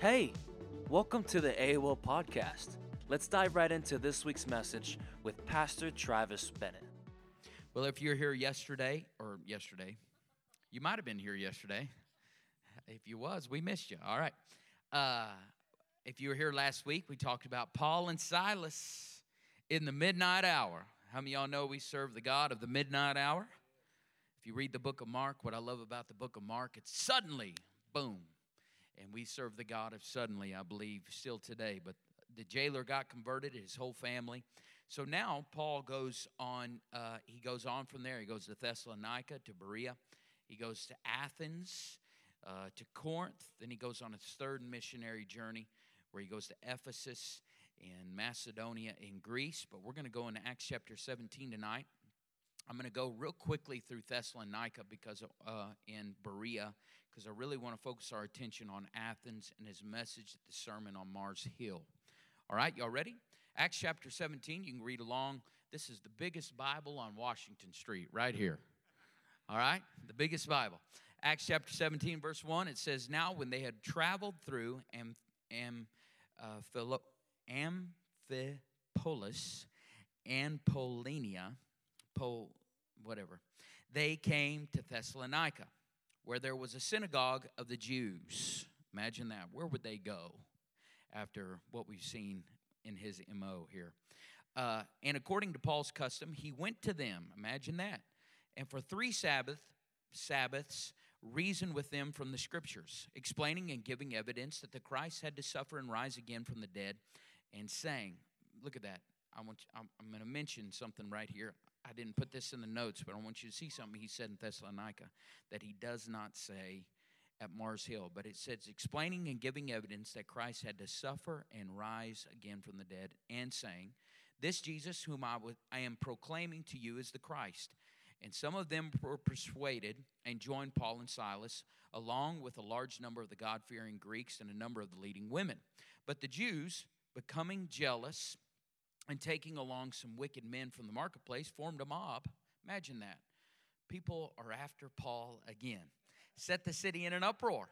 Hey, welcome to the AOL podcast. Let's dive right into this week's message with Pastor Travis Bennett. Well, if you're here yesterday or yesterday, you might have been here yesterday. If you was, we missed you. All right. Uh, if you were here last week, we talked about Paul and Silas in the midnight hour. How many of y'all know we serve the God of the midnight hour? If you read the book of Mark, what I love about the book of Mark, it's suddenly, boom. And we serve the God of suddenly, I believe, still today. But the jailer got converted, his whole family. So now Paul goes on, uh, he goes on from there. He goes to Thessalonica, to Berea. He goes to Athens, uh, to Corinth. Then he goes on his third missionary journey where he goes to Ephesus and Macedonia in Greece. But we're going to go into Acts chapter 17 tonight. I'm going to go real quickly through Thessalonica because uh, in Berea because I really want to focus our attention on Athens and his message at the sermon on Mars Hill. All right, y'all ready? Acts chapter 17, you can read along. This is the biggest Bible on Washington Street, right here. All right, the biggest Bible. Acts chapter 17, verse 1, it says, Now when they had traveled through Am, uh, Amphipolis and Polinia, Pol, whatever, they came to Thessalonica, where there was a synagogue of the Jews. Imagine that. Where would they go after what we've seen in his MO here? Uh, and according to Paul's custom, he went to them. Imagine that. And for three Sabbath, Sabbaths, reasoned with them from the scriptures, explaining and giving evidence that the Christ had to suffer and rise again from the dead, and saying, Look at that. I want you, I'm, I'm going to mention something right here. I didn't put this in the notes, but I want you to see something he said in Thessalonica that he does not say at Mars Hill, but it says explaining and giving evidence that Christ had to suffer and rise again from the dead, and saying, This Jesus, whom I am proclaiming to you, is the Christ. And some of them were persuaded and joined Paul and Silas, along with a large number of the God fearing Greeks and a number of the leading women. But the Jews, becoming jealous, and taking along some wicked men from the marketplace, formed a mob. Imagine that. People are after Paul again. Set the city in an uproar.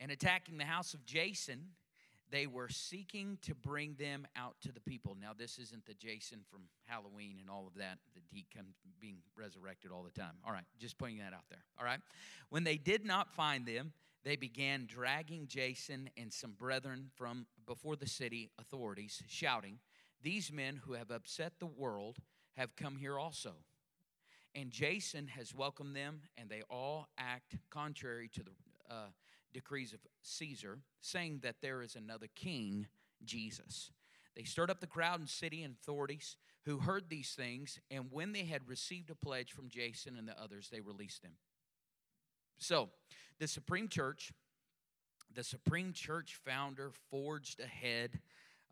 And attacking the house of Jason, they were seeking to bring them out to the people. Now, this isn't the Jason from Halloween and all of that, that he comes being resurrected all the time. All right, just putting that out there. All right. When they did not find them, they began dragging Jason and some brethren from before the city authorities, shouting, these men who have upset the world have come here also. And Jason has welcomed them, and they all act contrary to the uh, decrees of Caesar, saying that there is another king, Jesus. They stirred up the crowd and city and authorities who heard these things, and when they had received a pledge from Jason and the others, they released them. So, the Supreme Church, the Supreme Church founder forged ahead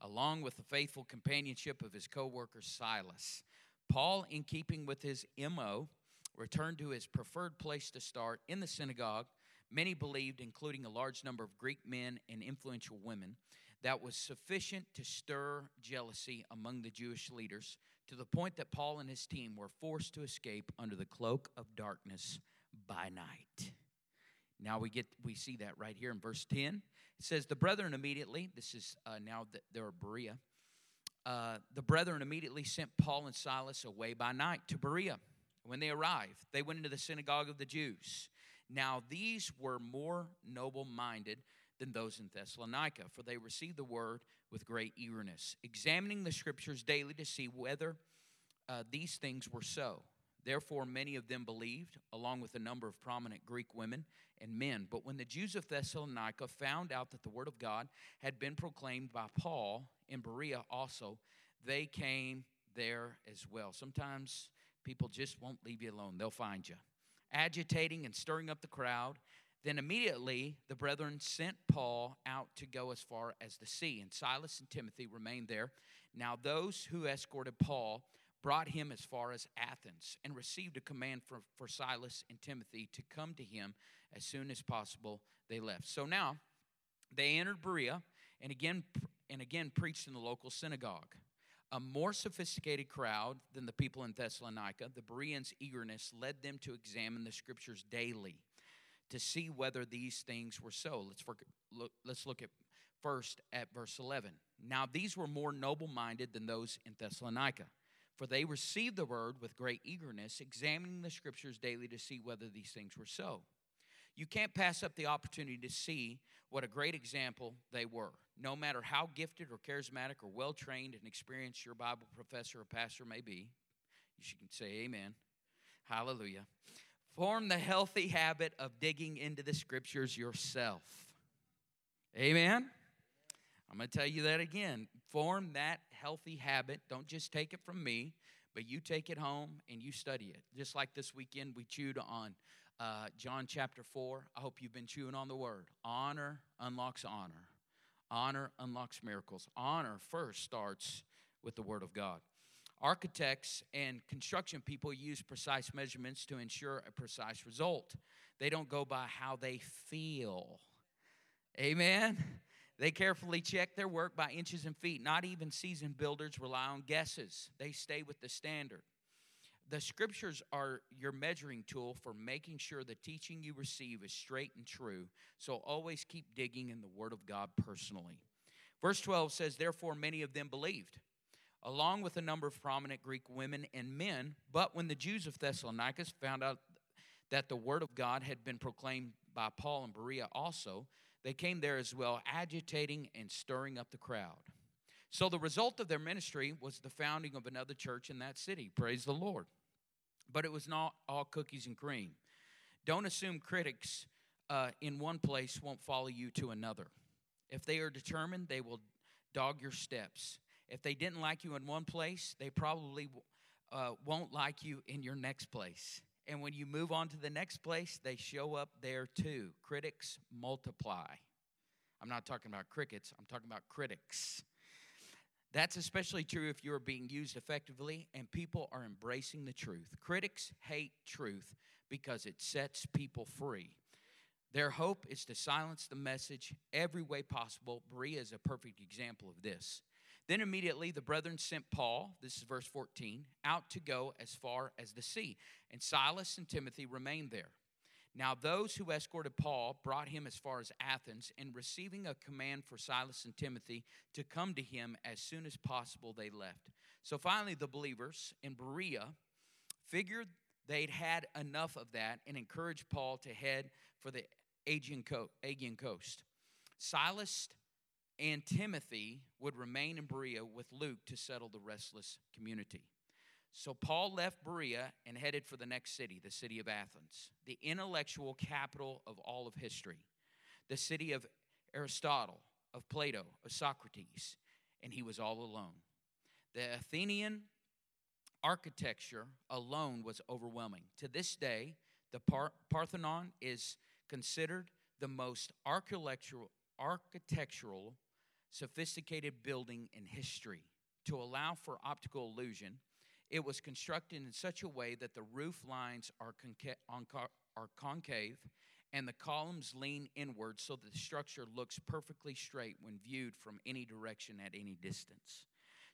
along with the faithful companionship of his co worker Silas. Paul, in keeping with his MO, returned to his preferred place to start in the synagogue. Many believed, including a large number of Greek men and influential women, that was sufficient to stir jealousy among the Jewish leaders to the point that Paul and his team were forced to escape under the cloak of darkness by night. Now we get we see that right here in verse 10. It says, The brethren immediately, this is uh, now that they're at Berea, uh, the brethren immediately sent Paul and Silas away by night to Berea. When they arrived, they went into the synagogue of the Jews. Now these were more noble minded than those in Thessalonica, for they received the word with great eagerness, examining the scriptures daily to see whether uh, these things were so. Therefore, many of them believed, along with a number of prominent Greek women and men. But when the Jews of Thessalonica found out that the word of God had been proclaimed by Paul in Berea also, they came there as well. Sometimes people just won't leave you alone, they'll find you. Agitating and stirring up the crowd. Then immediately the brethren sent Paul out to go as far as the sea, and Silas and Timothy remained there. Now, those who escorted Paul brought him as far as Athens and received a command for, for Silas and Timothy to come to him as soon as possible they left. So now they entered Berea and again and again preached in the local synagogue. A more sophisticated crowd than the people in Thessalonica, the Bereans' eagerness led them to examine the scriptures daily to see whether these things were so. Let's look, let's look at first at verse 11. Now these were more noble minded than those in Thessalonica, for they received the word with great eagerness, examining the scriptures daily to see whether these things were so. You can't pass up the opportunity to see what a great example they were. No matter how gifted or charismatic or well trained and experienced your Bible professor or pastor may be, you can say amen. Hallelujah. Form the healthy habit of digging into the scriptures yourself. Amen. I'm going to tell you that again. Form that healthy habit. Don't just take it from me, but you take it home and you study it. Just like this weekend, we chewed on uh, John chapter 4. I hope you've been chewing on the word. Honor unlocks honor, honor unlocks miracles. Honor first starts with the word of God. Architects and construction people use precise measurements to ensure a precise result. They don't go by how they feel. Amen. They carefully check their work by inches and feet. Not even seasoned builders rely on guesses, they stay with the standard. The scriptures are your measuring tool for making sure the teaching you receive is straight and true. So always keep digging in the Word of God personally. Verse 12 says, Therefore, many of them believed along with a number of prominent Greek women and men. But when the Jews of Thessalonica found out that the word of God had been proclaimed by Paul and Berea also, they came there as well, agitating and stirring up the crowd. So the result of their ministry was the founding of another church in that city. Praise the Lord. But it was not all cookies and cream. Don't assume critics uh, in one place won't follow you to another. If they are determined, they will dog your steps. If they didn't like you in one place, they probably uh, won't like you in your next place. And when you move on to the next place, they show up there too. Critics multiply. I'm not talking about crickets, I'm talking about critics. That's especially true if you are being used effectively and people are embracing the truth. Critics hate truth because it sets people free. Their hope is to silence the message every way possible. Berea is a perfect example of this. Then immediately the brethren sent Paul, this is verse 14, out to go as far as the sea. And Silas and Timothy remained there. Now, those who escorted Paul brought him as far as Athens, and receiving a command for Silas and Timothy to come to him as soon as possible, they left. So finally, the believers in Berea figured they'd had enough of that and encouraged Paul to head for the Aegean coast. Silas and Timothy would remain in Berea with Luke to settle the restless community. So Paul left Berea and headed for the next city, the city of Athens, the intellectual capital of all of history, the city of Aristotle, of Plato, of Socrates, and he was all alone. The Athenian architecture alone was overwhelming. To this day, the Parthenon is considered the most architectural, architectural sophisticated building in history. To allow for optical illusion, it was constructed in such a way that the roof lines are, conca- are concave and the columns lean inward so that the structure looks perfectly straight when viewed from any direction at any distance.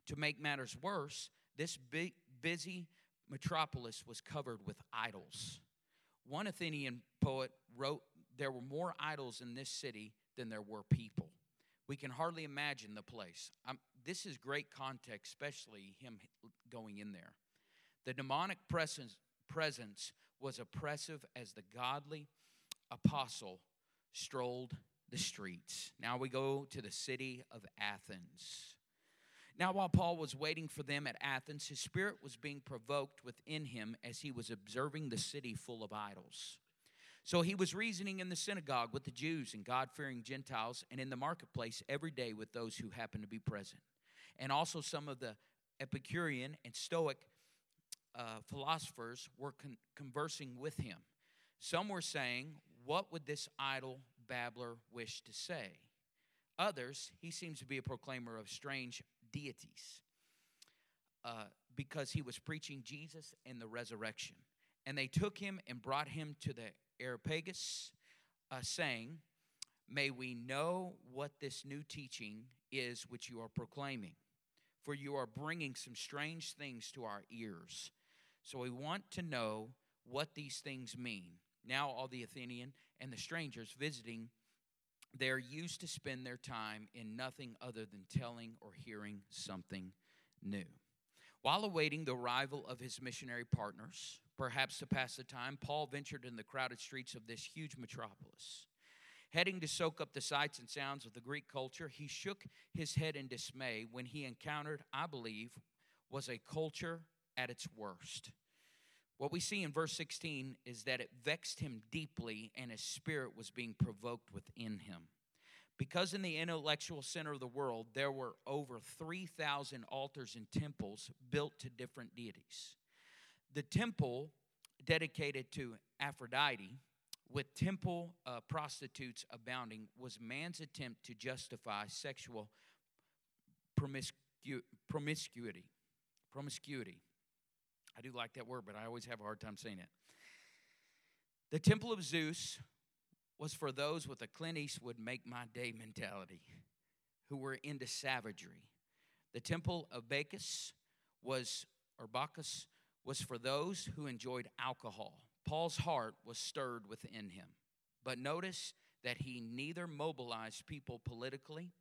To make matters worse, this big, busy metropolis was covered with idols. One Athenian poet wrote, There were more idols in this city than there were people. We can hardly imagine the place. Um, this is great context, especially him going in there. The demonic presence, presence was oppressive as the godly apostle strolled the streets. Now we go to the city of Athens. Now, while Paul was waiting for them at Athens, his spirit was being provoked within him as he was observing the city full of idols. So he was reasoning in the synagogue with the Jews and God fearing Gentiles, and in the marketplace every day with those who happened to be present. And also some of the Epicurean and Stoic uh, philosophers were con- conversing with him. Some were saying, What would this idle babbler wish to say? Others, he seems to be a proclaimer of strange deities uh, because he was preaching Jesus and the resurrection. And they took him and brought him to the Areopagus, uh, saying, May we know what this new teaching is which you are proclaiming, for you are bringing some strange things to our ears. So we want to know what these things mean. Now, all the Athenian and the strangers visiting there used to spend their time in nothing other than telling or hearing something new. While awaiting the arrival of his missionary partners, perhaps to pass the time, Paul ventured in the crowded streets of this huge metropolis. Heading to soak up the sights and sounds of the Greek culture, he shook his head in dismay when he encountered, I believe, was a culture at its worst. What we see in verse 16 is that it vexed him deeply and his spirit was being provoked within him. Because in the intellectual center of the world, there were over 3,000 altars and temples built to different deities. The temple dedicated to Aphrodite, with temple uh, prostitutes abounding, was man's attempt to justify sexual promiscu- promiscuity. Promiscuity. I do like that word, but I always have a hard time saying it. The temple of Zeus was for those with a Clint Eastwood make my day mentality who were into savagery. The temple of Bacchus was, or Bacchus, was for those who enjoyed alcohol. Paul's heart was stirred within him. But notice that he neither mobilized people politically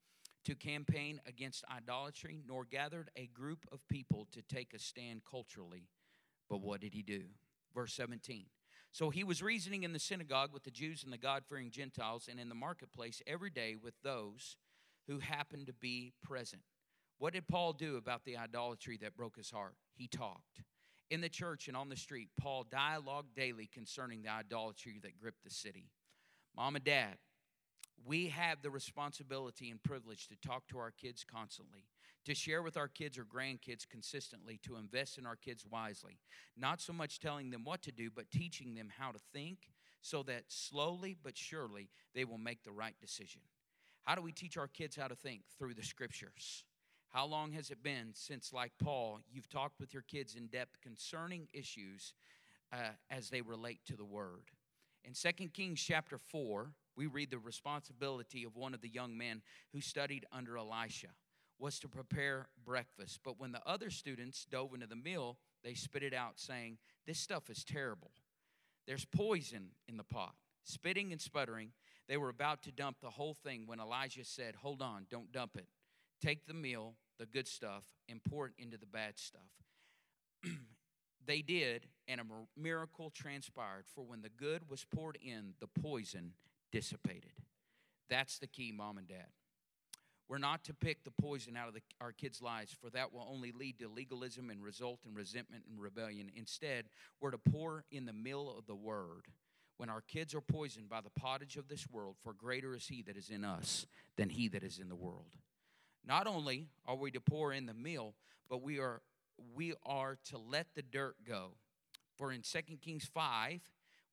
to campaign against idolatry nor gathered a group of people to take a stand culturally. But what did he do? Verse 17. So he was reasoning in the synagogue with the Jews and the God fearing Gentiles, and in the marketplace every day with those who happened to be present. What did Paul do about the idolatry that broke his heart? He talked. In the church and on the street, Paul dialogued daily concerning the idolatry that gripped the city. Mom and dad, we have the responsibility and privilege to talk to our kids constantly, to share with our kids or grandkids consistently, to invest in our kids wisely. Not so much telling them what to do, but teaching them how to think so that slowly but surely they will make the right decision. How do we teach our kids how to think? Through the scriptures. How long has it been since, like Paul, you've talked with your kids in depth concerning issues uh, as they relate to the Word? In 2 Kings chapter 4, we read the responsibility of one of the young men who studied under Elisha was to prepare breakfast. But when the other students dove into the meal, they spit it out, saying, This stuff is terrible. There's poison in the pot. Spitting and sputtering, they were about to dump the whole thing when Elijah said, Hold on, don't dump it. Take the meal, the good stuff, and pour it into the bad stuff. they did, and a miracle transpired. For when the good was poured in, the poison dissipated. That's the key, mom and dad. We're not to pick the poison out of the, our kids' lives, for that will only lead to legalism and result in resentment and rebellion. Instead, we're to pour in the meal of the word. When our kids are poisoned by the pottage of this world, for greater is he that is in us than he that is in the world. Not only are we to pour in the meal, but we are we are to let the dirt go. For in 2 Kings 5,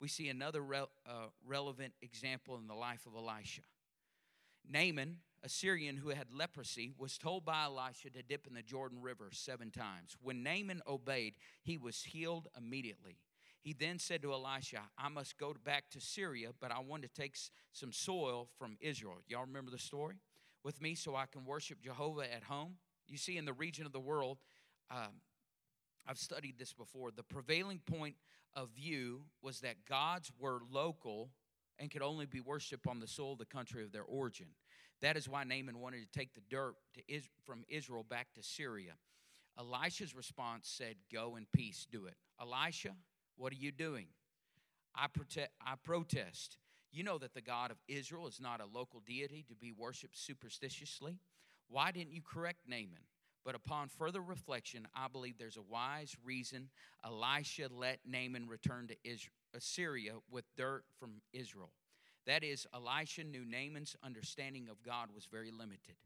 we see another re- uh, relevant example in the life of Elisha. Naaman, a Syrian who had leprosy, was told by Elisha to dip in the Jordan River seven times. When Naaman obeyed, he was healed immediately. He then said to Elisha, I must go back to Syria, but I want to take some soil from Israel. Y'all remember the story with me so I can worship Jehovah at home? You see, in the region of the world, um, I've studied this before. The prevailing point of view was that gods were local and could only be worshiped on the soil of the country of their origin. That is why Naaman wanted to take the dirt to from Israel back to Syria. Elisha's response said, Go in peace, do it. Elisha, what are you doing? I, prote- I protest. You know that the God of Israel is not a local deity to be worshiped superstitiously. Why didn't you correct Naaman? But upon further reflection, I believe there's a wise reason Elisha let Naaman return to Assyria uh, with dirt from Israel. That is, Elisha knew Naaman's understanding of God was very limited.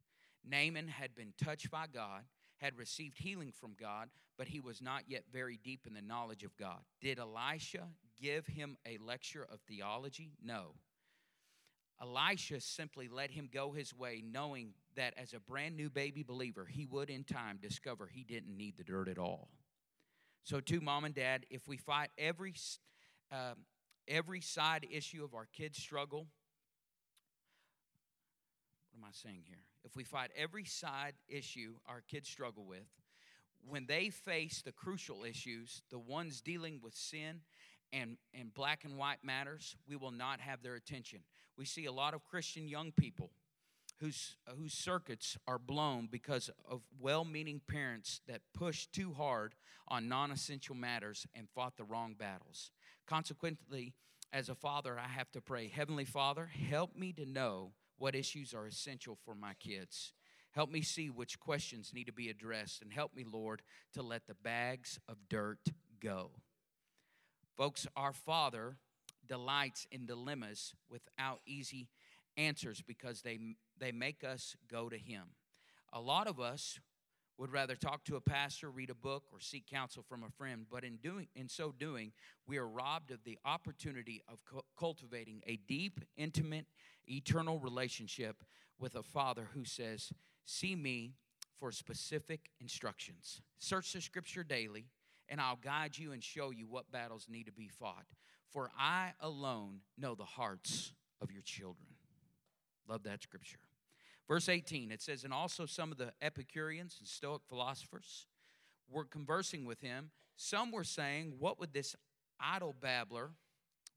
Naaman had been touched by God, had received healing from God, but he was not yet very deep in the knowledge of God. Did Elisha give him a lecture of theology? No. Elisha simply let him go his way, knowing that as a brand new baby believer, he would in time discover he didn't need the dirt at all. So, to mom and dad, if we fight every uh, every side issue of our kids' struggle, what am I saying here? If we fight every side issue our kids struggle with, when they face the crucial issues, the ones dealing with sin and, and black and white matters, we will not have their attention. We see a lot of Christian young people whose, whose circuits are blown because of well meaning parents that pushed too hard on non essential matters and fought the wrong battles. Consequently, as a father, I have to pray Heavenly Father, help me to know what issues are essential for my kids. Help me see which questions need to be addressed, and help me, Lord, to let the bags of dirt go. Folks, our Father delights in dilemmas without easy answers because they, they make us go to Him. A lot of us would rather talk to a pastor, read a book, or seek counsel from a friend, but in, doing, in so doing, we are robbed of the opportunity of cu- cultivating a deep, intimate, eternal relationship with a Father who says, See me for specific instructions. Search the scripture daily, and I'll guide you and show you what battles need to be fought. For I alone know the hearts of your children. Love that scripture. Verse 18, it says, And also some of the Epicureans and Stoic philosophers were conversing with him. Some were saying, What would this idle babbler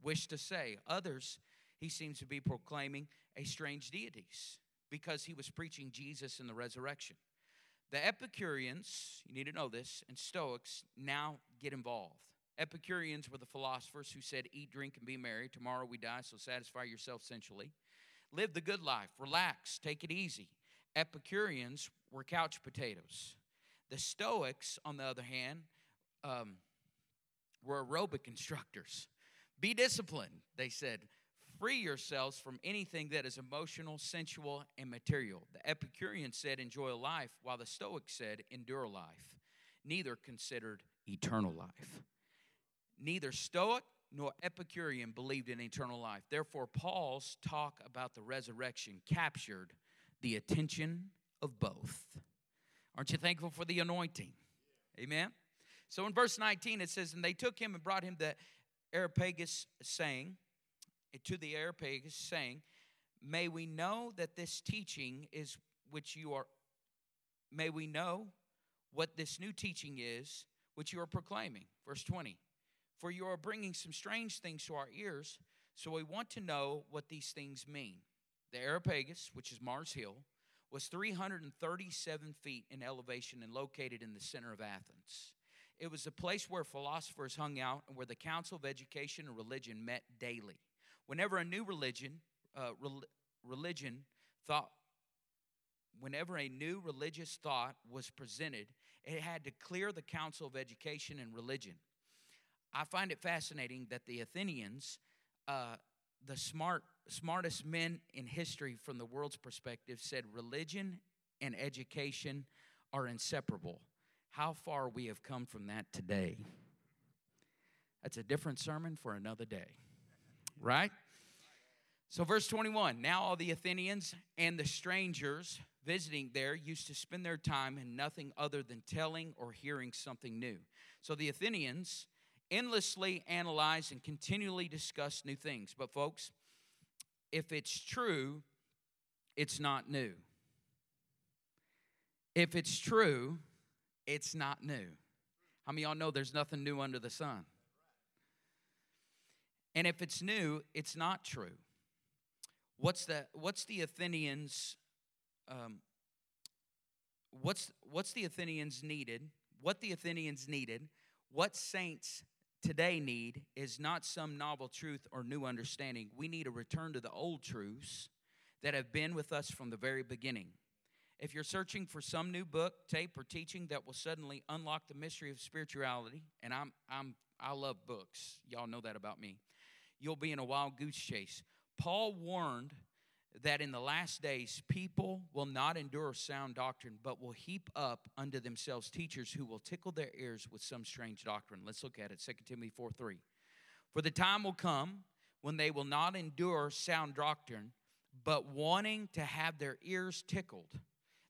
wish to say? Others, he seems to be proclaiming a strange deities because he was preaching Jesus and the resurrection. The Epicureans, you need to know this, and Stoics now get involved. Epicureans were the philosophers who said, Eat, drink, and be merry. Tomorrow we die, so satisfy yourself sensually. Live the good life, relax, take it easy. Epicureans were couch potatoes. The Stoics, on the other hand, um, were aerobic instructors. Be disciplined, they said. Free yourselves from anything that is emotional, sensual, and material. The Epicurean said, enjoy life, while the Stoic said, endure life. Neither considered eternal life. Neither Stoic nor Epicurean believed in eternal life. Therefore, Paul's talk about the resurrection captured the attention of both. Aren't you thankful for the anointing? Amen. So in verse 19 it says, And they took him and brought him to Areopagus, saying, to the Areopagus, saying, May we know that this teaching is which you are, may we know what this new teaching is which you are proclaiming. Verse 20, For you are bringing some strange things to our ears, so we want to know what these things mean. The Areopagus, which is Mars Hill, was 337 feet in elevation and located in the center of Athens. It was a place where philosophers hung out and where the Council of Education and Religion met daily. Whenever a new religion, uh, re- religion thought, whenever a new religious thought was presented, it had to clear the Council of Education and Religion. I find it fascinating that the Athenians, uh, the smart, smartest men in history from the world's perspective, said religion and education are inseparable. How far we have come from that today. That's a different sermon for another day right? So, verse 21 now all the Athenians and the strangers visiting there used to spend their time in nothing other than telling or hearing something new. So, the Athenians endlessly analyze and continually discuss new things. But, folks, if it's true, it's not new. If it's true, it's not new. How many y'all know there's nothing new under the sun? And if it's new, it's not true. What's the what's the Athenians um, what's what's the Athenians needed? What the Athenians needed, what saints today need is not some novel truth or new understanding. We need a return to the old truths that have been with us from the very beginning. If you're searching for some new book, tape, or teaching that will suddenly unlock the mystery of spirituality, and I'm I'm I love books. Y'all know that about me you'll be in a wild goose chase. Paul warned that in the last days people will not endure sound doctrine, but will heap up unto themselves teachers who will tickle their ears with some strange doctrine. Let's look at it 2 Timothy 4 3. For the time will come when they will not endure sound doctrine, but wanting to have their ears tickled,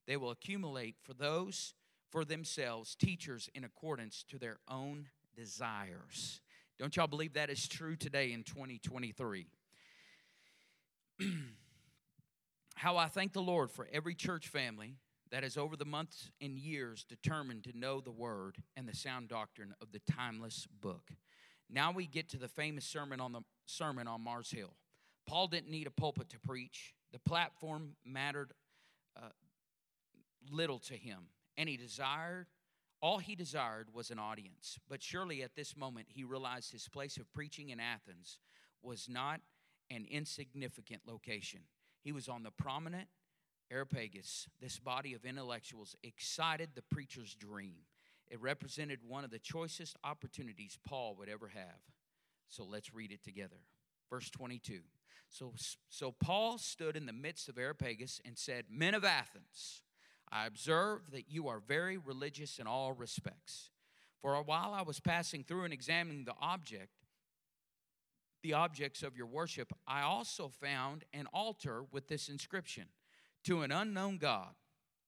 they will accumulate for those for themselves teachers in accordance to their own desires. Don't y'all believe that is true today in 2023? How I thank the Lord for every church family that has over the months and years determined to know the word and the sound doctrine of the timeless book. Now we get to the famous sermon on the sermon on Mars Hill. Paul didn't need a pulpit to preach. The platform mattered uh, little to him, and he desired all he desired was an audience. But surely at this moment he realized his place of preaching in Athens was not an insignificant location. He was on the prominent Areopagus, this body of intellectuals excited the preacher's dream. It represented one of the choicest opportunities Paul would ever have. So let's read it together. Verse 22. So, so Paul stood in the midst of Areopagus and said, Men of Athens, I observe that you are very religious in all respects. For a while I was passing through and examining the object, the objects of your worship, I also found an altar with this inscription to an unknown God.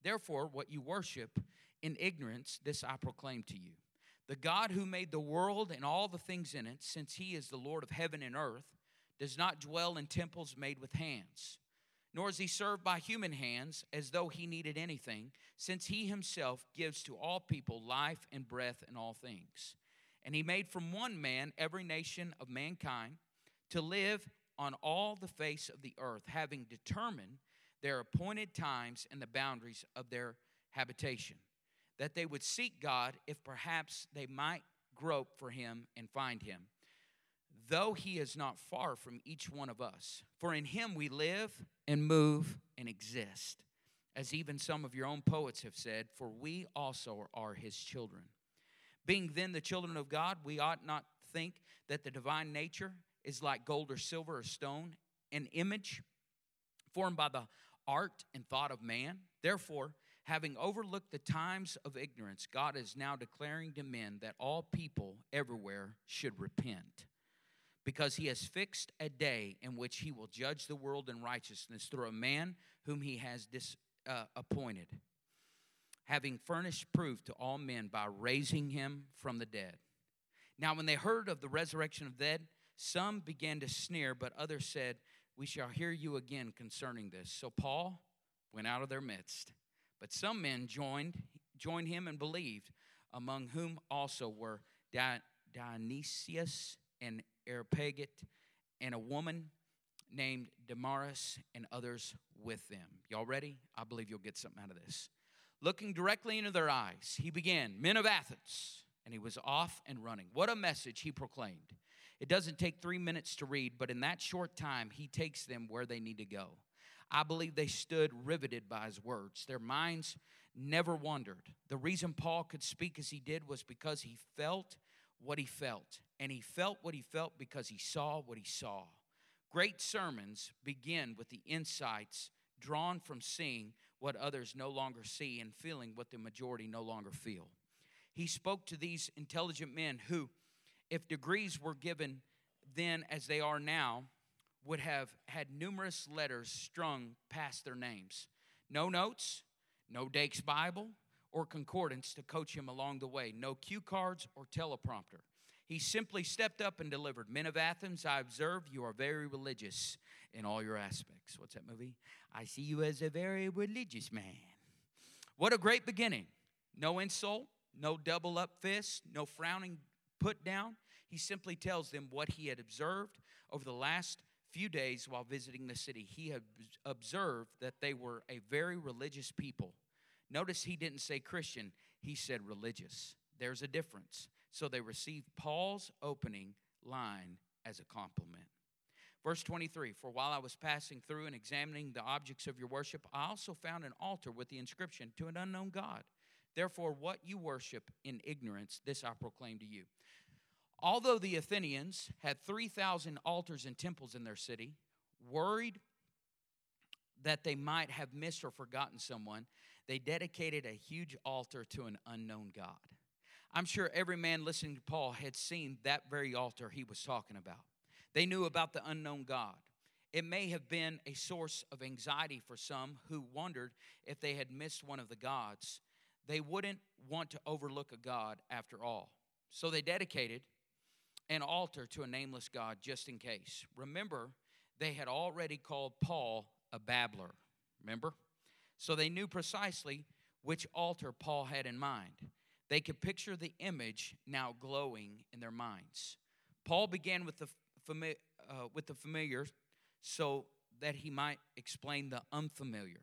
Therefore, what you worship in ignorance, this I proclaim to you. The God who made the world and all the things in it, since he is the Lord of heaven and earth, does not dwell in temples made with hands, nor is he served by human hands as though he needed anything, since he himself gives to all people life and breath and all things. And he made from one man every nation of mankind to live on all the face of the earth, having determined their appointed times and the boundaries of their habitation, that they would seek God if perhaps they might grope for him and find him, though he is not far from each one of us. For in him we live and move and exist, as even some of your own poets have said, for we also are his children. Being then the children of God, we ought not think that the divine nature is like gold or silver or stone, an image formed by the art and thought of man. Therefore, having overlooked the times of ignorance, God is now declaring to men that all people everywhere should repent. Because he has fixed a day in which he will judge the world in righteousness through a man whom he has dis, uh, appointed, having furnished proof to all men by raising him from the dead. Now, when they heard of the resurrection of the dead, some began to sneer, but others said, we shall hear you again concerning this. So Paul went out of their midst. But some men joined, joined him and believed, among whom also were Dionysius and Areopagite, and a woman named Damaris, and others with them. Y'all ready? I believe you'll get something out of this. Looking directly into their eyes, he began, Men of Athens, and he was off and running. What a message he proclaimed. It doesn't take three minutes to read, but in that short time, he takes them where they need to go. I believe they stood riveted by his words. Their minds never wandered. The reason Paul could speak as he did was because he felt what he felt. And he felt what he felt because he saw what he saw. Great sermons begin with the insights drawn from seeing what others no longer see and feeling what the majority no longer feel. He spoke to these intelligent men who if degrees were given then as they are now, would have had numerous letters strung past their names. No notes, no Dake's Bible or concordance to coach him along the way, no cue cards or teleprompter. He simply stepped up and delivered. Men of Athens, I observe you are very religious in all your aspects. What's that movie? I see you as a very religious man. What a great beginning. No insult, no double up fist, no frowning put down. He simply tells them what he had observed over the last few days while visiting the city. He had observed that they were a very religious people. Notice he didn't say Christian, he said religious. There's a difference. So they received Paul's opening line as a compliment. Verse 23 For while I was passing through and examining the objects of your worship, I also found an altar with the inscription to an unknown God. Therefore, what you worship in ignorance, this I proclaim to you. Although the Athenians had 3,000 altars and temples in their city, worried that they might have missed or forgotten someone, they dedicated a huge altar to an unknown God. I'm sure every man listening to Paul had seen that very altar he was talking about. They knew about the unknown God. It may have been a source of anxiety for some who wondered if they had missed one of the gods they wouldn't want to overlook a God after all. So they dedicated an altar to a nameless God just in case. Remember, they had already called Paul a babbler. Remember? So they knew precisely which altar Paul had in mind. They could picture the image now glowing in their minds. Paul began with the, fami- uh, with the familiar so that he might explain the unfamiliar.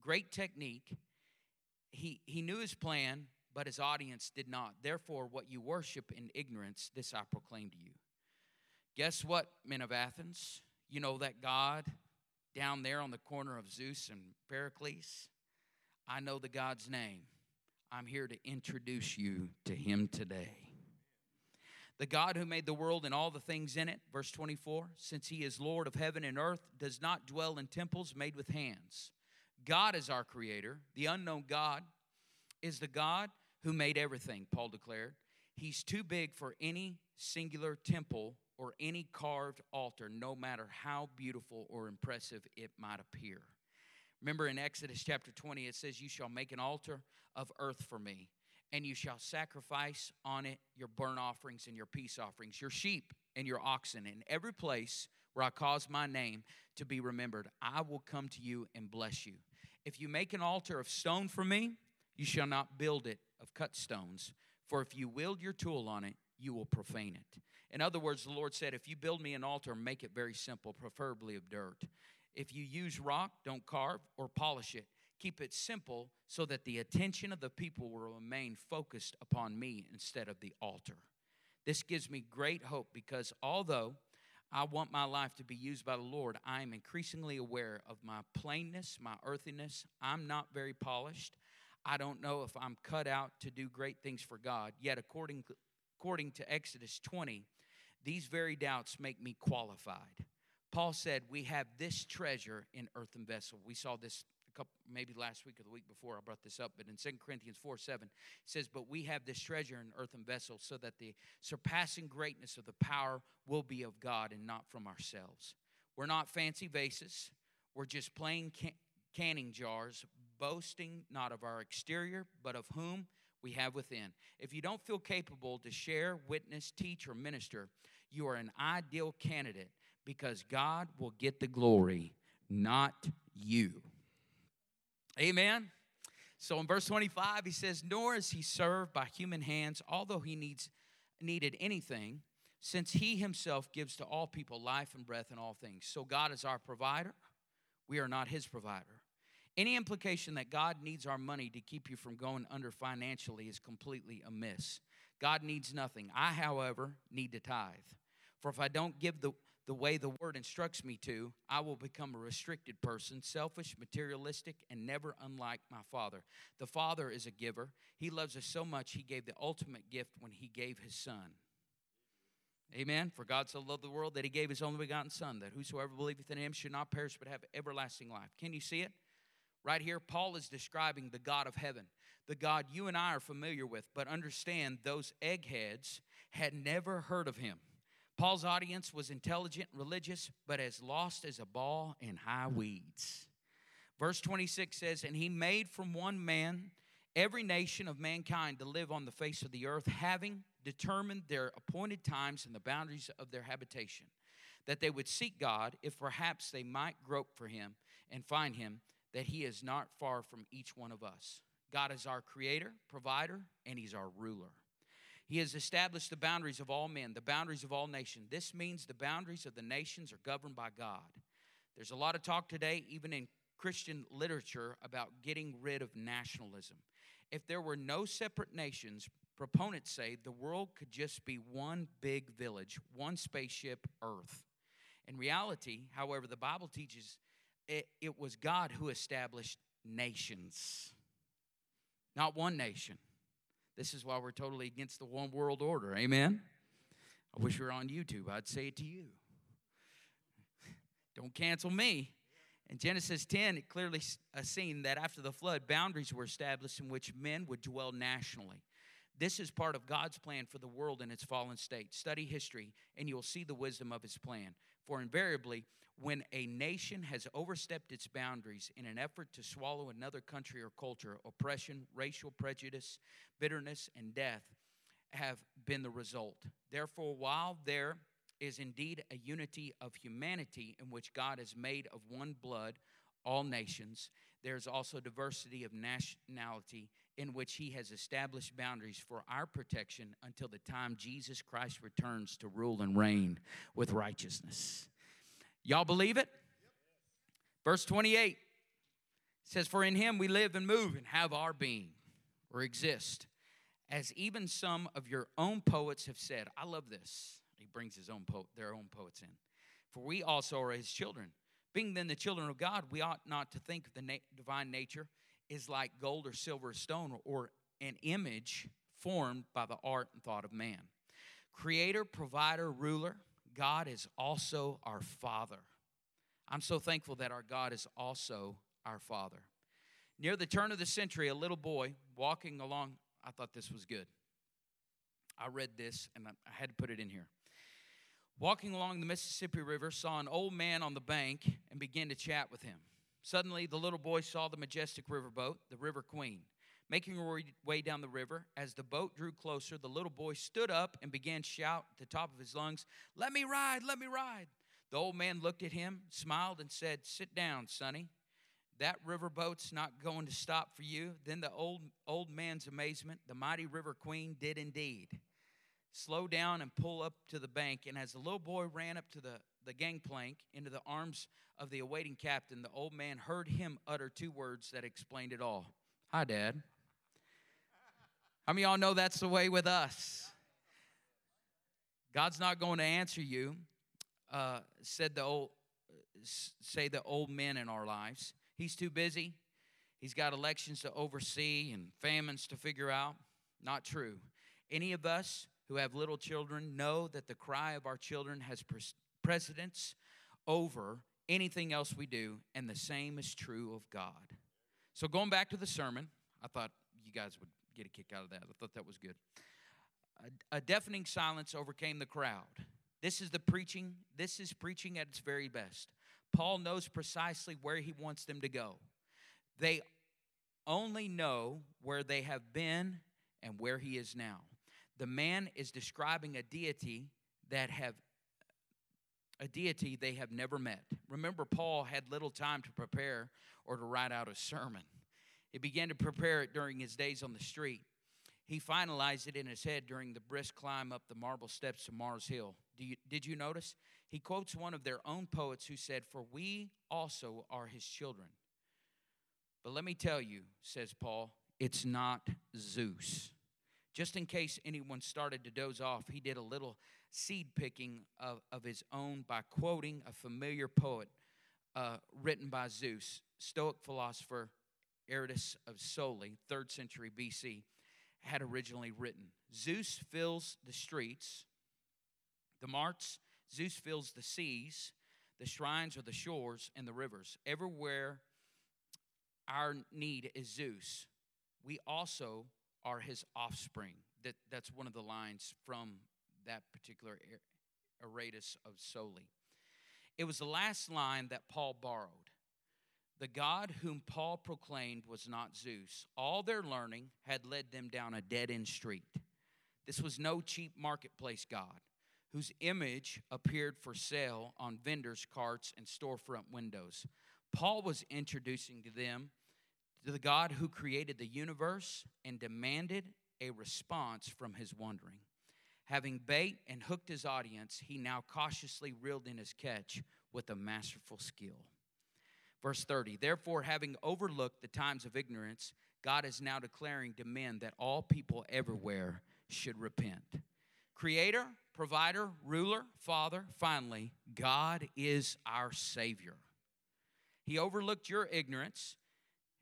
Great technique. He, he knew his plan, but his audience did not. Therefore, what you worship in ignorance, this I proclaim to you. Guess what, men of Athens? You know that God down there on the corner of Zeus and Pericles? I know the God's name. I'm here to introduce you to him today. The God who made the world and all the things in it, verse 24, since he is Lord of heaven and earth, does not dwell in temples made with hands. God is our creator. The unknown God is the God who made everything, Paul declared. He's too big for any singular temple or any carved altar, no matter how beautiful or impressive it might appear. Remember in Exodus chapter 20, it says, You shall make an altar of earth for me and you shall sacrifice on it your burnt offerings and your peace offerings, your sheep and your oxen, in every place where I cause my name to be remembered. I will come to you and bless you. If you make an altar of stone for me, you shall not build it of cut stones, for if you wield your tool on it, you will profane it. In other words, the Lord said, If you build me an altar, make it very simple, preferably of dirt. If you use rock, don't carve or polish it. Keep it simple so that the attention of the people will remain focused upon me instead of the altar. This gives me great hope because although I want my life to be used by the Lord, I am increasingly aware of my plainness, my earthiness. I'm not very polished. I don't know if I'm cut out to do great things for God. Yet, according, according to Exodus 20, these very doubts make me qualified. Paul said, We have this treasure in earthen vessel. We saw this a couple, maybe last week or the week before I brought this up, but in 2 Corinthians 4 7, it says, But we have this treasure in earthen vessels so that the surpassing greatness of the power will be of God and not from ourselves. We're not fancy vases, we're just plain can- canning jars, boasting not of our exterior, but of whom we have within. If you don't feel capable to share, witness, teach, or minister, you are an ideal candidate because God will get the glory, not you. Amen. So in verse 25, he says, Nor is he served by human hands, although he needs needed anything, since he himself gives to all people life and breath and all things. So God is our provider. We are not his provider. Any implication that God needs our money to keep you from going under financially is completely amiss. God needs nothing. I, however, need to tithe. For if I don't give the the way the word instructs me to, I will become a restricted person, selfish, materialistic, and never unlike my father. The father is a giver. He loves us so much, he gave the ultimate gift when he gave his son. Amen. For God so loved the world that he gave his only begotten Son, that whosoever believeth in him should not perish but have everlasting life. Can you see it? Right here, Paul is describing the God of heaven, the God you and I are familiar with, but understand those eggheads had never heard of him. Paul's audience was intelligent, religious, but as lost as a ball in high hmm. weeds. Verse 26 says, And he made from one man every nation of mankind to live on the face of the earth, having determined their appointed times and the boundaries of their habitation, that they would seek God, if perhaps they might grope for him and find him, that he is not far from each one of us. God is our creator, provider, and he's our ruler. He has established the boundaries of all men, the boundaries of all nations. This means the boundaries of the nations are governed by God. There's a lot of talk today, even in Christian literature, about getting rid of nationalism. If there were no separate nations, proponents say the world could just be one big village, one spaceship, Earth. In reality, however, the Bible teaches it, it was God who established nations, not one nation. This is why we're totally against the one world order. Amen? I wish we were on YouTube. I'd say it to you. Don't cancel me. In Genesis 10, it clearly uh, seen that after the flood, boundaries were established in which men would dwell nationally. This is part of God's plan for the world in its fallen state. Study history, and you'll see the wisdom of his plan. For invariably, when a nation has overstepped its boundaries in an effort to swallow another country or culture, oppression, racial prejudice, bitterness, and death have been the result. Therefore, while there is indeed a unity of humanity in which God has made of one blood all nations, there's also diversity of nationality in which he has established boundaries for our protection until the time Jesus Christ returns to rule and reign with righteousness. Y'all believe it? Verse 28 says, For in him we live and move and have our being or exist. As even some of your own poets have said, I love this. He brings his own po- their own poets in. For we also are his children. Being then the children of God, we ought not to think the na- divine nature is like gold or silver or stone or an image formed by the art and thought of man. Creator, provider, ruler, God is also our Father. I'm so thankful that our God is also our Father. Near the turn of the century, a little boy walking along, I thought this was good. I read this and I had to put it in here. Walking along the Mississippi River, saw an old man on the bank and began to chat with him. Suddenly, the little boy saw the majestic riverboat, the River Queen, making her way down the river. As the boat drew closer, the little boy stood up and began to shout at the top of his lungs, Let me ride, let me ride. The old man looked at him, smiled, and said, Sit down, sonny. That riverboat's not going to stop for you. Then the old, old man's amazement, the mighty River Queen did indeed slow down and pull up to the bank. And as the little boy ran up to the, the gangplank into the arms of the awaiting captain, the old man heard him utter two words that explained it all Hi, Dad. How many y'all know that's the way with us? God's not going to answer you, uh, said the old, say the old men in our lives. He's too busy. He's got elections to oversee and famines to figure out. Not true. Any of us who have little children know that the cry of our children has precedence over anything else we do, and the same is true of God. So, going back to the sermon, I thought you guys would get a kick out of that. I thought that was good. A, a deafening silence overcame the crowd. This is the preaching, this is preaching at its very best. Paul knows precisely where he wants them to go. They only know where they have been and where he is now. The man is describing a deity that have a deity they have never met. Remember, Paul had little time to prepare or to write out a sermon. He began to prepare it during his days on the street. He finalized it in his head during the brisk climb up the marble steps to Mars Hill. You, did you notice? He quotes one of their own poets who said, For we also are his children. But let me tell you, says Paul, it's not Zeus. Just in case anyone started to doze off, he did a little seed picking of, of his own by quoting a familiar poet uh, written by Zeus, Stoic philosopher Aratus of Soli, 3rd century BC, had originally written. Zeus fills the streets, the marts, Zeus fills the seas, the shrines or the shores, and the rivers. Everywhere our need is Zeus, we also are his offspring. That, that's one of the lines from that particular Aratus of Soli. It was the last line that Paul borrowed. The God whom Paul proclaimed was not Zeus. All their learning had led them down a dead end street. This was no cheap marketplace God whose image appeared for sale on vendors' carts and storefront windows. Paul was introducing to them to the God who created the universe and demanded a response from his wondering. Having bait and hooked his audience, he now cautiously reeled in his catch with a masterful skill. Verse 30 Therefore, having overlooked the times of ignorance, God is now declaring to men that all people everywhere should repent. Creator, provider, ruler, father, finally, God is our Savior. He overlooked your ignorance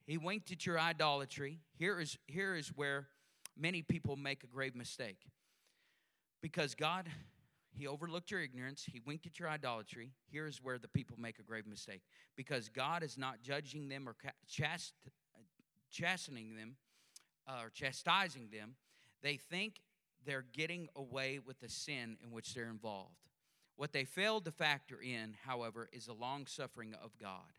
he winked at your idolatry. Here is, here is where many people make a grave mistake. Because God, He overlooked your ignorance, He winked at your idolatry. Here is where the people make a grave mistake. Because God is not judging them or chast, chastening them uh, or chastising them, they think they're getting away with the sin in which they're involved. What they failed to factor in, however, is the long suffering of God.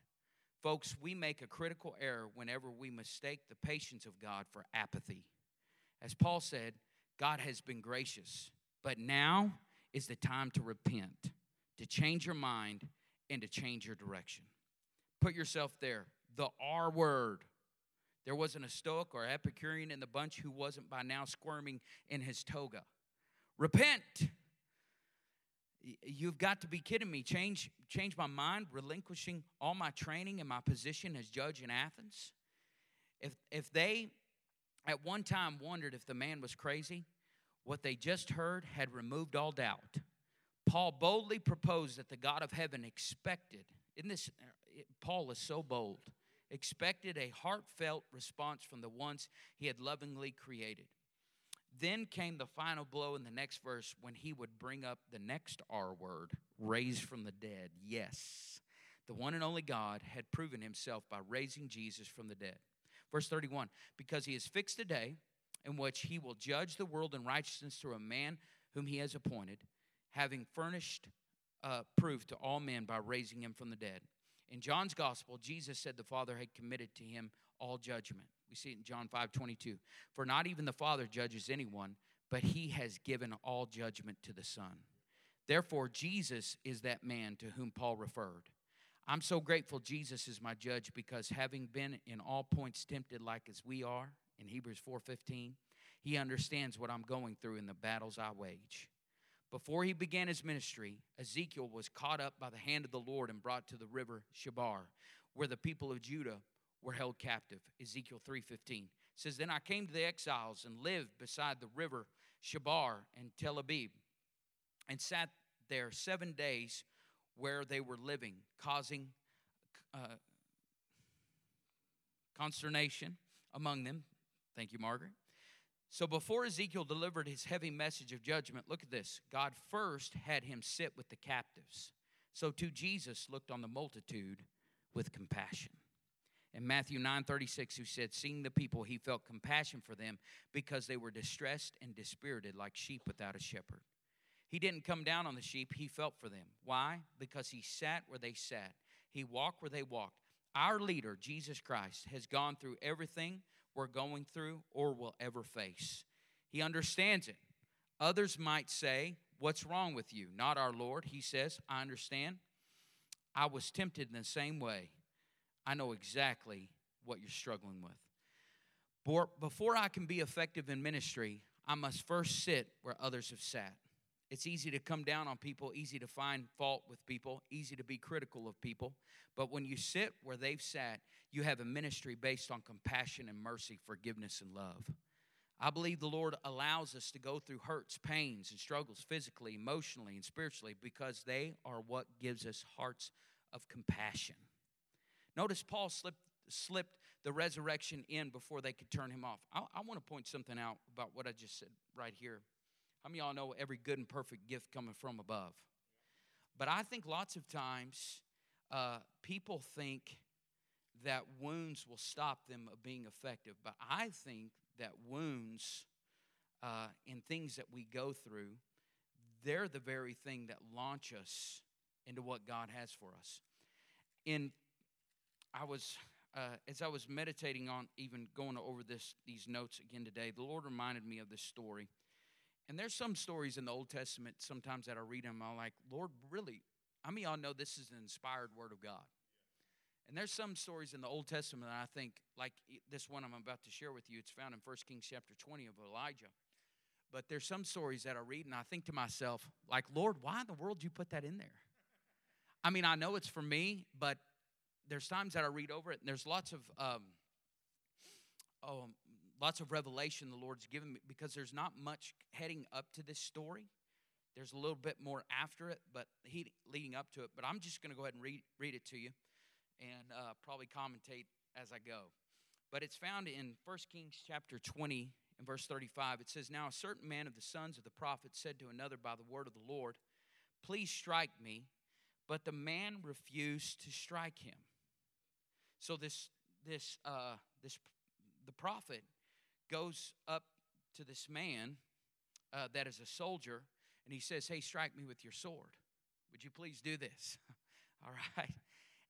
Folks, we make a critical error whenever we mistake the patience of God for apathy. As Paul said, God has been gracious, but now is the time to repent, to change your mind, and to change your direction. Put yourself there. The R word. There wasn't a Stoic or Epicurean in the bunch who wasn't by now squirming in his toga. Repent. You've got to be kidding me. Change, change my mind, relinquishing all my training and my position as judge in Athens. If, if they at one time wondered if the man was crazy, what they just heard had removed all doubt. Paul boldly proposed that the God of heaven expected, in this, Paul is so bold, expected a heartfelt response from the ones he had lovingly created. Then came the final blow in the next verse when he would bring up the next R word, raised from the dead. Yes, the one and only God had proven himself by raising Jesus from the dead. Verse 31 Because he has fixed a day in which he will judge the world in righteousness through a man whom he has appointed, having furnished uh, proof to all men by raising him from the dead. In John's gospel, Jesus said the Father had committed to him all judgment. We see it in John 5 22. For not even the Father judges anyone, but he has given all judgment to the Son. Therefore, Jesus is that man to whom Paul referred. I'm so grateful Jesus is my judge because having been in all points tempted like as we are in Hebrews 4:15, he understands what I'm going through in the battles I wage. Before he began his ministry, Ezekiel was caught up by the hand of the Lord and brought to the river Chebar, where the people of Judah were held captive. Ezekiel 3:15 says, "Then I came to the exiles and lived beside the river Chebar and Tel Abib, and sat there seven days where they were living, causing uh, consternation among them. Thank you, Margaret. So before Ezekiel delivered his heavy message of judgment, look at this. God first had him sit with the captives. So too Jesus looked on the multitude with compassion. In Matthew 9:36, who said, Seeing the people, he felt compassion for them because they were distressed and dispirited like sheep without a shepherd. He didn't come down on the sheep, he felt for them. Why? Because he sat where they sat, he walked where they walked. Our leader, Jesus Christ, has gone through everything we're going through or will ever face. He understands it. Others might say, What's wrong with you? Not our Lord. He says, I understand. I was tempted in the same way. I know exactly what you're struggling with. Before I can be effective in ministry, I must first sit where others have sat. It's easy to come down on people, easy to find fault with people, easy to be critical of people. But when you sit where they've sat, you have a ministry based on compassion and mercy, forgiveness and love. I believe the Lord allows us to go through hurts, pains, and struggles physically, emotionally, and spiritually because they are what gives us hearts of compassion. Notice Paul slipped, slipped the resurrection in before they could turn him off. I, I want to point something out about what I just said right here. How many y'all know every good and perfect gift coming from above? But I think lots of times uh, people think that wounds will stop them of being effective. But I think that wounds uh, and things that we go through, they're the very thing that launch us into what God has for us. And I was uh, as I was meditating on even going over this these notes again today, the Lord reminded me of this story. And there's some stories in the Old Testament sometimes that I read them, I'm like, Lord, really? I mean, y'all know this is an inspired word of God. And there's some stories in the Old Testament that I think, like this one I'm about to share with you, it's found in 1 Kings chapter 20 of Elijah. But there's some stories that I read and I think to myself, like, Lord, why in the world did you put that in there? I mean, I know it's for me, but there's times that I read over it and there's lots of um, oh, lots of revelation the Lord's given me because there's not much heading up to this story. There's a little bit more after it, but he, leading up to it. But I'm just going to go ahead and read, read it to you and uh, probably commentate as I go. But it's found in 1 Kings chapter 20 and verse 35. It says, Now a certain man of the sons of the prophets said to another by the word of the Lord, Please strike me. But the man refused to strike him. So this, this, uh, this, the prophet goes up to this man uh, that is a soldier and he says, Hey, strike me with your sword. Would you please do this? All right.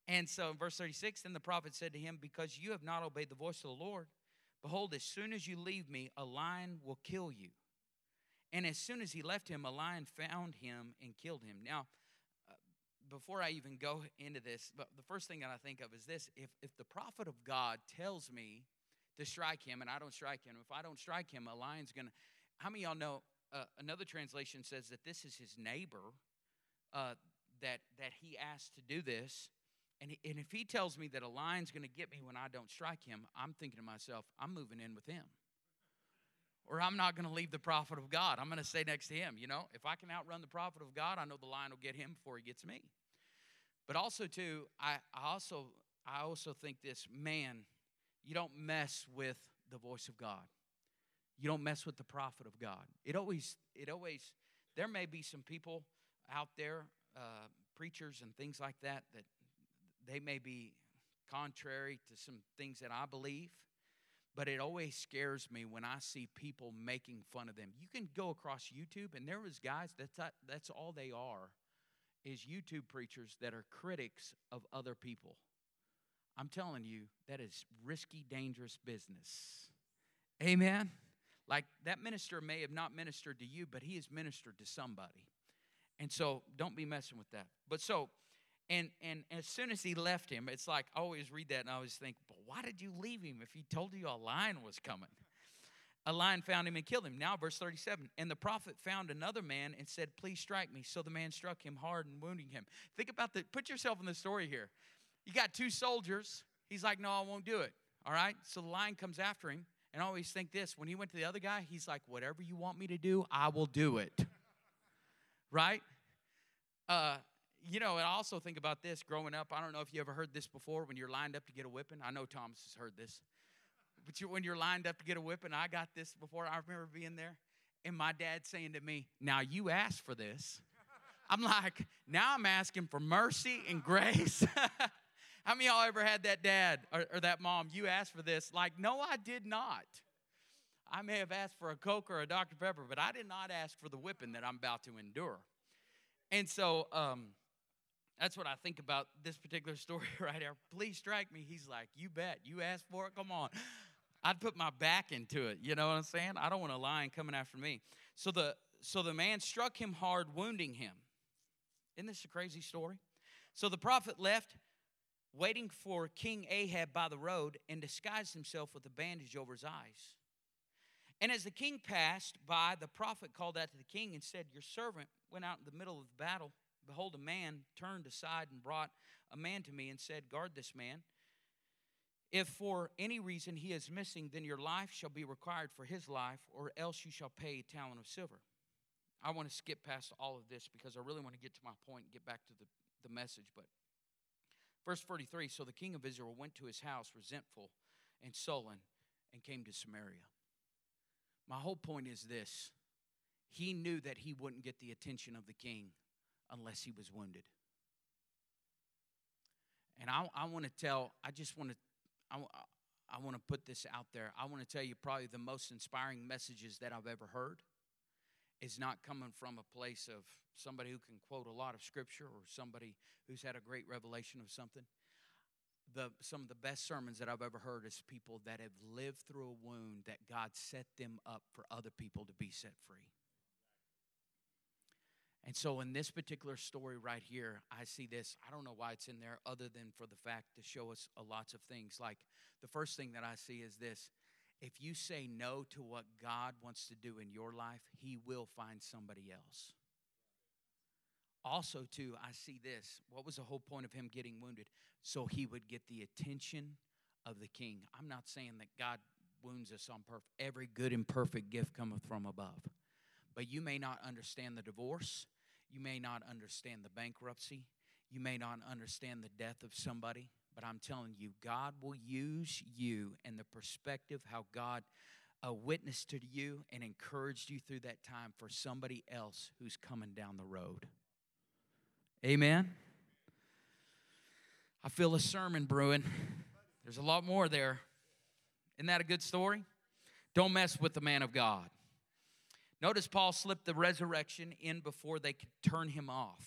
And so in verse 36, then the prophet said to him, Because you have not obeyed the voice of the Lord, behold, as soon as you leave me, a lion will kill you. And as soon as he left him, a lion found him and killed him. Now, uh, before I even go into this, but the first thing that I think of is this if, if the prophet of God tells me to strike him, and I don't strike him. If I don't strike him, a lion's going to. How many y'all know? Uh, another translation says that this is his neighbor uh, that, that he asked to do this. And, he, and if he tells me that a lion's going to get me when I don't strike him, I'm thinking to myself, I'm moving in with him. Or I'm not going to leave the prophet of God. I'm going to stay next to him. You know, if I can outrun the prophet of God, I know the lion will get him before he gets me. But also, too, I, I also I also think this man, you don't mess with the voice of God. You don't mess with the prophet of God. It always, it always, there may be some people out there, uh, preachers and things like that, that they may be contrary to some things that I believe, but it always scares me when I see people making fun of them. You can go across YouTube, and there was guys that's that's all they are, is YouTube preachers that are critics of other people. I'm telling you, that is risky, dangerous business. Amen. Like that minister may have not ministered to you, but he has ministered to somebody. And so don't be messing with that. But so, and and as soon as he left him, it's like I always read that and I always think, but why did you leave him if he told you a lion was coming? A lion found him and killed him. Now, verse 37. And the prophet found another man and said, Please strike me. So the man struck him hard and wounding him. Think about the, put yourself in the story here. You got two soldiers. He's like, No, I won't do it. All right. So the lion comes after him. And I always think this when he went to the other guy, he's like, Whatever you want me to do, I will do it. right? Uh, you know, and I also think about this growing up. I don't know if you ever heard this before when you're lined up to get a whipping. I know Thomas has heard this. But you, when you're lined up to get a whipping, I got this before. I remember being there and my dad saying to me, Now you asked for this. I'm like, Now I'm asking for mercy and grace. How many y'all ever had that dad or, or that mom? You asked for this. Like, no, I did not. I may have asked for a Coke or a Dr. Pepper, but I did not ask for the whipping that I'm about to endure. And so um, that's what I think about this particular story right here. Please strike me. He's like, You bet. You asked for it. Come on. I'd put my back into it. You know what I'm saying? I don't want a lion coming after me. So the so the man struck him hard, wounding him. Isn't this a crazy story? So the prophet left, waiting for King Ahab by the road, and disguised himself with a bandage over his eyes. And as the king passed by, the prophet called out to the king and said, Your servant went out in the middle of the battle. Behold, a man turned aside and brought a man to me and said, Guard this man. If for any reason he is missing, then your life shall be required for his life, or else you shall pay a talent of silver. I want to skip past all of this because I really want to get to my point and get back to the, the message. But verse 43 So the king of Israel went to his house resentful and sullen and came to Samaria. My whole point is this he knew that he wouldn't get the attention of the king unless he was wounded. And I, I want to tell, I just want to I, I want to put this out there. I want to tell you probably the most inspiring messages that I've ever heard is not coming from a place of somebody who can quote a lot of scripture or somebody who's had a great revelation of something. The, some of the best sermons that I've ever heard is people that have lived through a wound that God set them up for other people to be set free. And so, in this particular story right here, I see this. I don't know why it's in there, other than for the fact to show us a lots of things. Like the first thing that I see is this if you say no to what God wants to do in your life, He will find somebody else. Also, too, I see this. What was the whole point of him getting wounded? So he would get the attention of the king. I'm not saying that God wounds us on. Every good and perfect gift cometh from above. But you may not understand the divorce. You may not understand the bankruptcy. You may not understand the death of somebody. But I'm telling you, God will use you and the perspective how God uh, witnessed to you and encouraged you through that time for somebody else who's coming down the road. Amen. I feel a sermon brewing. There's a lot more there. Isn't that a good story? Don't mess with the man of God. Notice Paul slipped the resurrection in before they could turn him off.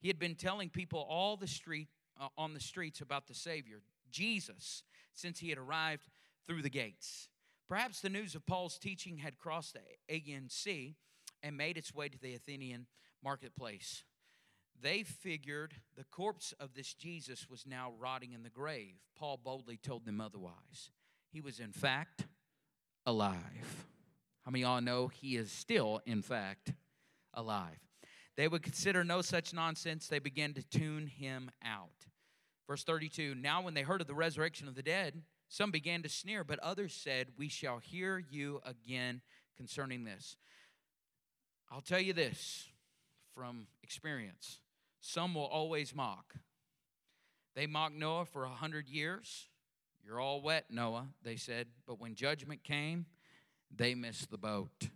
He had been telling people all the street uh, on the streets about the Savior, Jesus, since he had arrived through the gates. Perhaps the news of Paul's teaching had crossed the Aegean Sea and made its way to the Athenian marketplace. They figured the corpse of this Jesus was now rotting in the grave. Paul boldly told them otherwise. he was in fact alive. How many of y'all know he is still, in fact, alive? They would consider no such nonsense. They began to tune him out. Verse 32 Now, when they heard of the resurrection of the dead, some began to sneer, but others said, We shall hear you again concerning this. I'll tell you this from experience some will always mock. They mocked Noah for a hundred years. You're all wet, Noah, they said. But when judgment came, they missed the boat.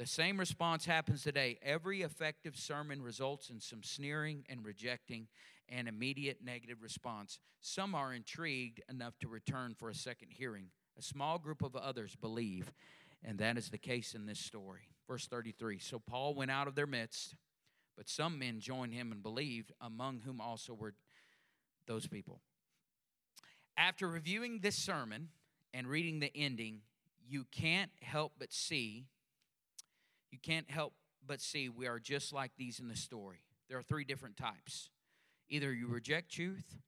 The same response happens today. Every effective sermon results in some sneering and rejecting and immediate negative response. Some are intrigued enough to return for a second hearing. A small group of others believe, and that is the case in this story. Verse 33 So Paul went out of their midst, but some men joined him and believed, among whom also were those people. After reviewing this sermon and reading the ending, you can't help but see, you can't help but see we are just like these in the story. There are three different types. Either you reject truth,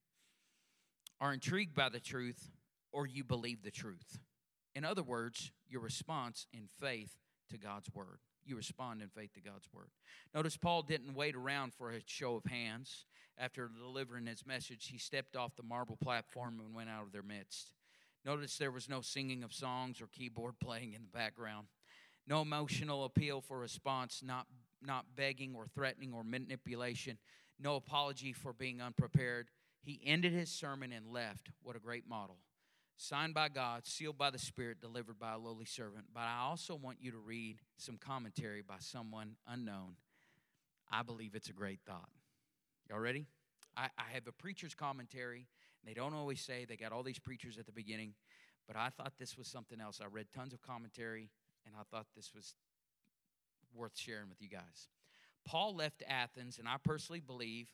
are intrigued by the truth, or you believe the truth. In other words, your response in faith to God's word. You respond in faith to God's word. Notice Paul didn't wait around for a show of hands. After delivering his message, he stepped off the marble platform and went out of their midst. Notice there was no singing of songs or keyboard playing in the background. No emotional appeal for response, not, not begging or threatening or manipulation. No apology for being unprepared. He ended his sermon and left. What a great model. Signed by God, sealed by the Spirit, delivered by a lowly servant. But I also want you to read some commentary by someone unknown. I believe it's a great thought. Y'all ready? I, I have a preacher's commentary they don't always say they got all these preachers at the beginning, but I thought this was something else. I read tons of commentary, and I thought this was worth sharing with you guys. Paul left Athens, and I personally believe,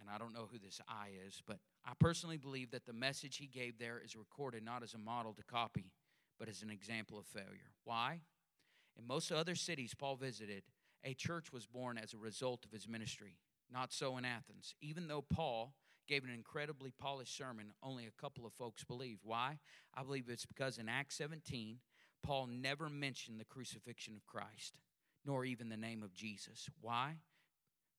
and I don't know who this I is, but I personally believe that the message he gave there is recorded not as a model to copy, but as an example of failure. Why? In most other cities Paul visited, a church was born as a result of his ministry. Not so in Athens. Even though Paul gave an incredibly polished sermon, only a couple of folks believed. Why? I believe it's because in Acts 17, Paul never mentioned the crucifixion of Christ, nor even the name of Jesus. Why?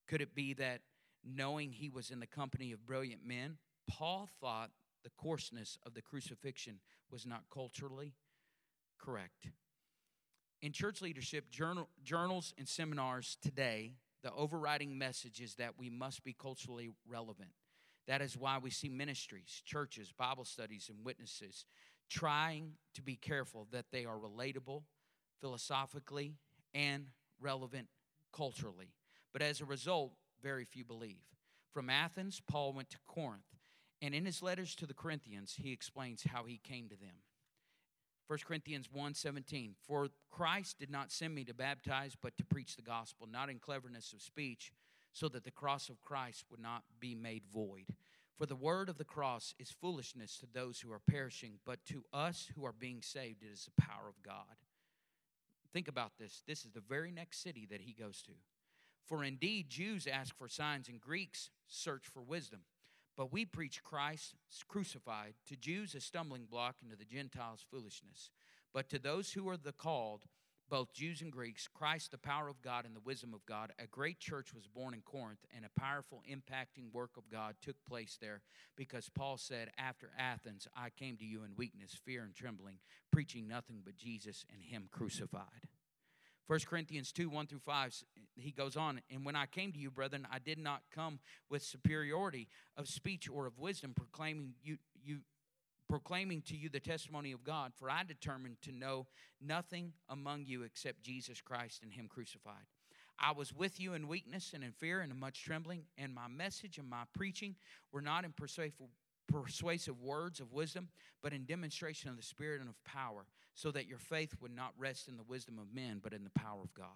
Could it be that knowing he was in the company of brilliant men, Paul thought the coarseness of the crucifixion was not culturally correct? In church leadership, journal, journals, and seminars today, the overriding message is that we must be culturally relevant. That is why we see ministries, churches, Bible studies, and witnesses trying to be careful that they are relatable philosophically and relevant culturally. But as a result, very few believe. From Athens, Paul went to Corinth, and in his letters to the Corinthians, he explains how he came to them. 1 Corinthians 1:17 For Christ did not send me to baptize but to preach the gospel not in cleverness of speech so that the cross of Christ would not be made void. For the word of the cross is foolishness to those who are perishing, but to us who are being saved, it is the power of God. Think about this. This is the very next city that he goes to. For indeed, Jews ask for signs, and Greeks search for wisdom. But we preach Christ crucified, to Jews a stumbling block, and to the Gentiles foolishness. But to those who are the called, both Jews and Greeks, Christ, the power of God and the wisdom of God. A great church was born in Corinth, and a powerful, impacting work of God took place there because Paul said, After Athens, I came to you in weakness, fear, and trembling, preaching nothing but Jesus and Him crucified. 1 Corinthians 2 1 through 5, he goes on, And when I came to you, brethren, I did not come with superiority of speech or of wisdom, proclaiming you, you proclaiming to you the testimony of God, for I determined to know nothing among you except Jesus Christ and Him crucified. I was with you in weakness and in fear and in much trembling, and my message and my preaching were not in persuasive, words of wisdom, but in demonstration of the Spirit and of power, so that your faith would not rest in the wisdom of men, but in the power of God.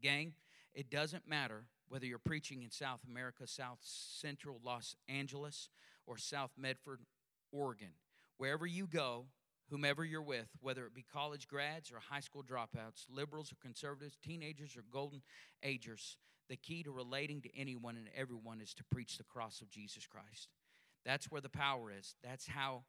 Gang, it doesn't matter whether you're preaching in South America, South Central Los Angeles, or South Medford, Oregon. Wherever you go, whomever you're with, whether it be college grads or high school dropouts, liberals or conservatives, teenagers or golden agers, the key to relating to anyone and everyone is to preach the cross of Jesus Christ. That's where the power is. That's how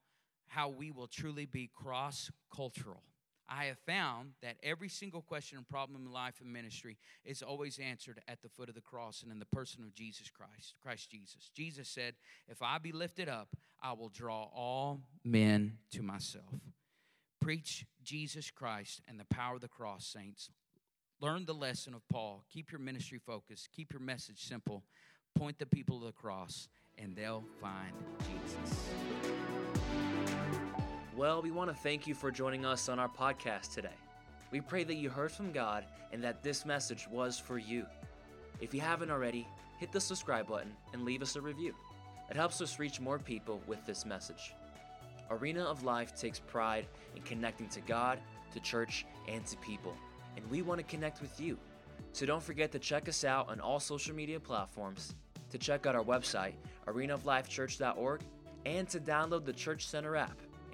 how we will truly be cross cultural. I have found that every single question and problem in life and ministry is always answered at the foot of the cross and in the person of Jesus Christ, Christ Jesus. Jesus said, If I be lifted up, I will draw all men to myself. Preach Jesus Christ and the power of the cross, saints. Learn the lesson of Paul. Keep your ministry focused. Keep your message simple. Point the people to the cross, and they'll find Jesus. Well, we want to thank you for joining us on our podcast today. We pray that you heard from God and that this message was for you. If you haven't already, hit the subscribe button and leave us a review. It helps us reach more people with this message. Arena of Life takes pride in connecting to God, to church, and to people, and we want to connect with you. So don't forget to check us out on all social media platforms, to check out our website, arenaoflifechurch.org, and to download the Church Center app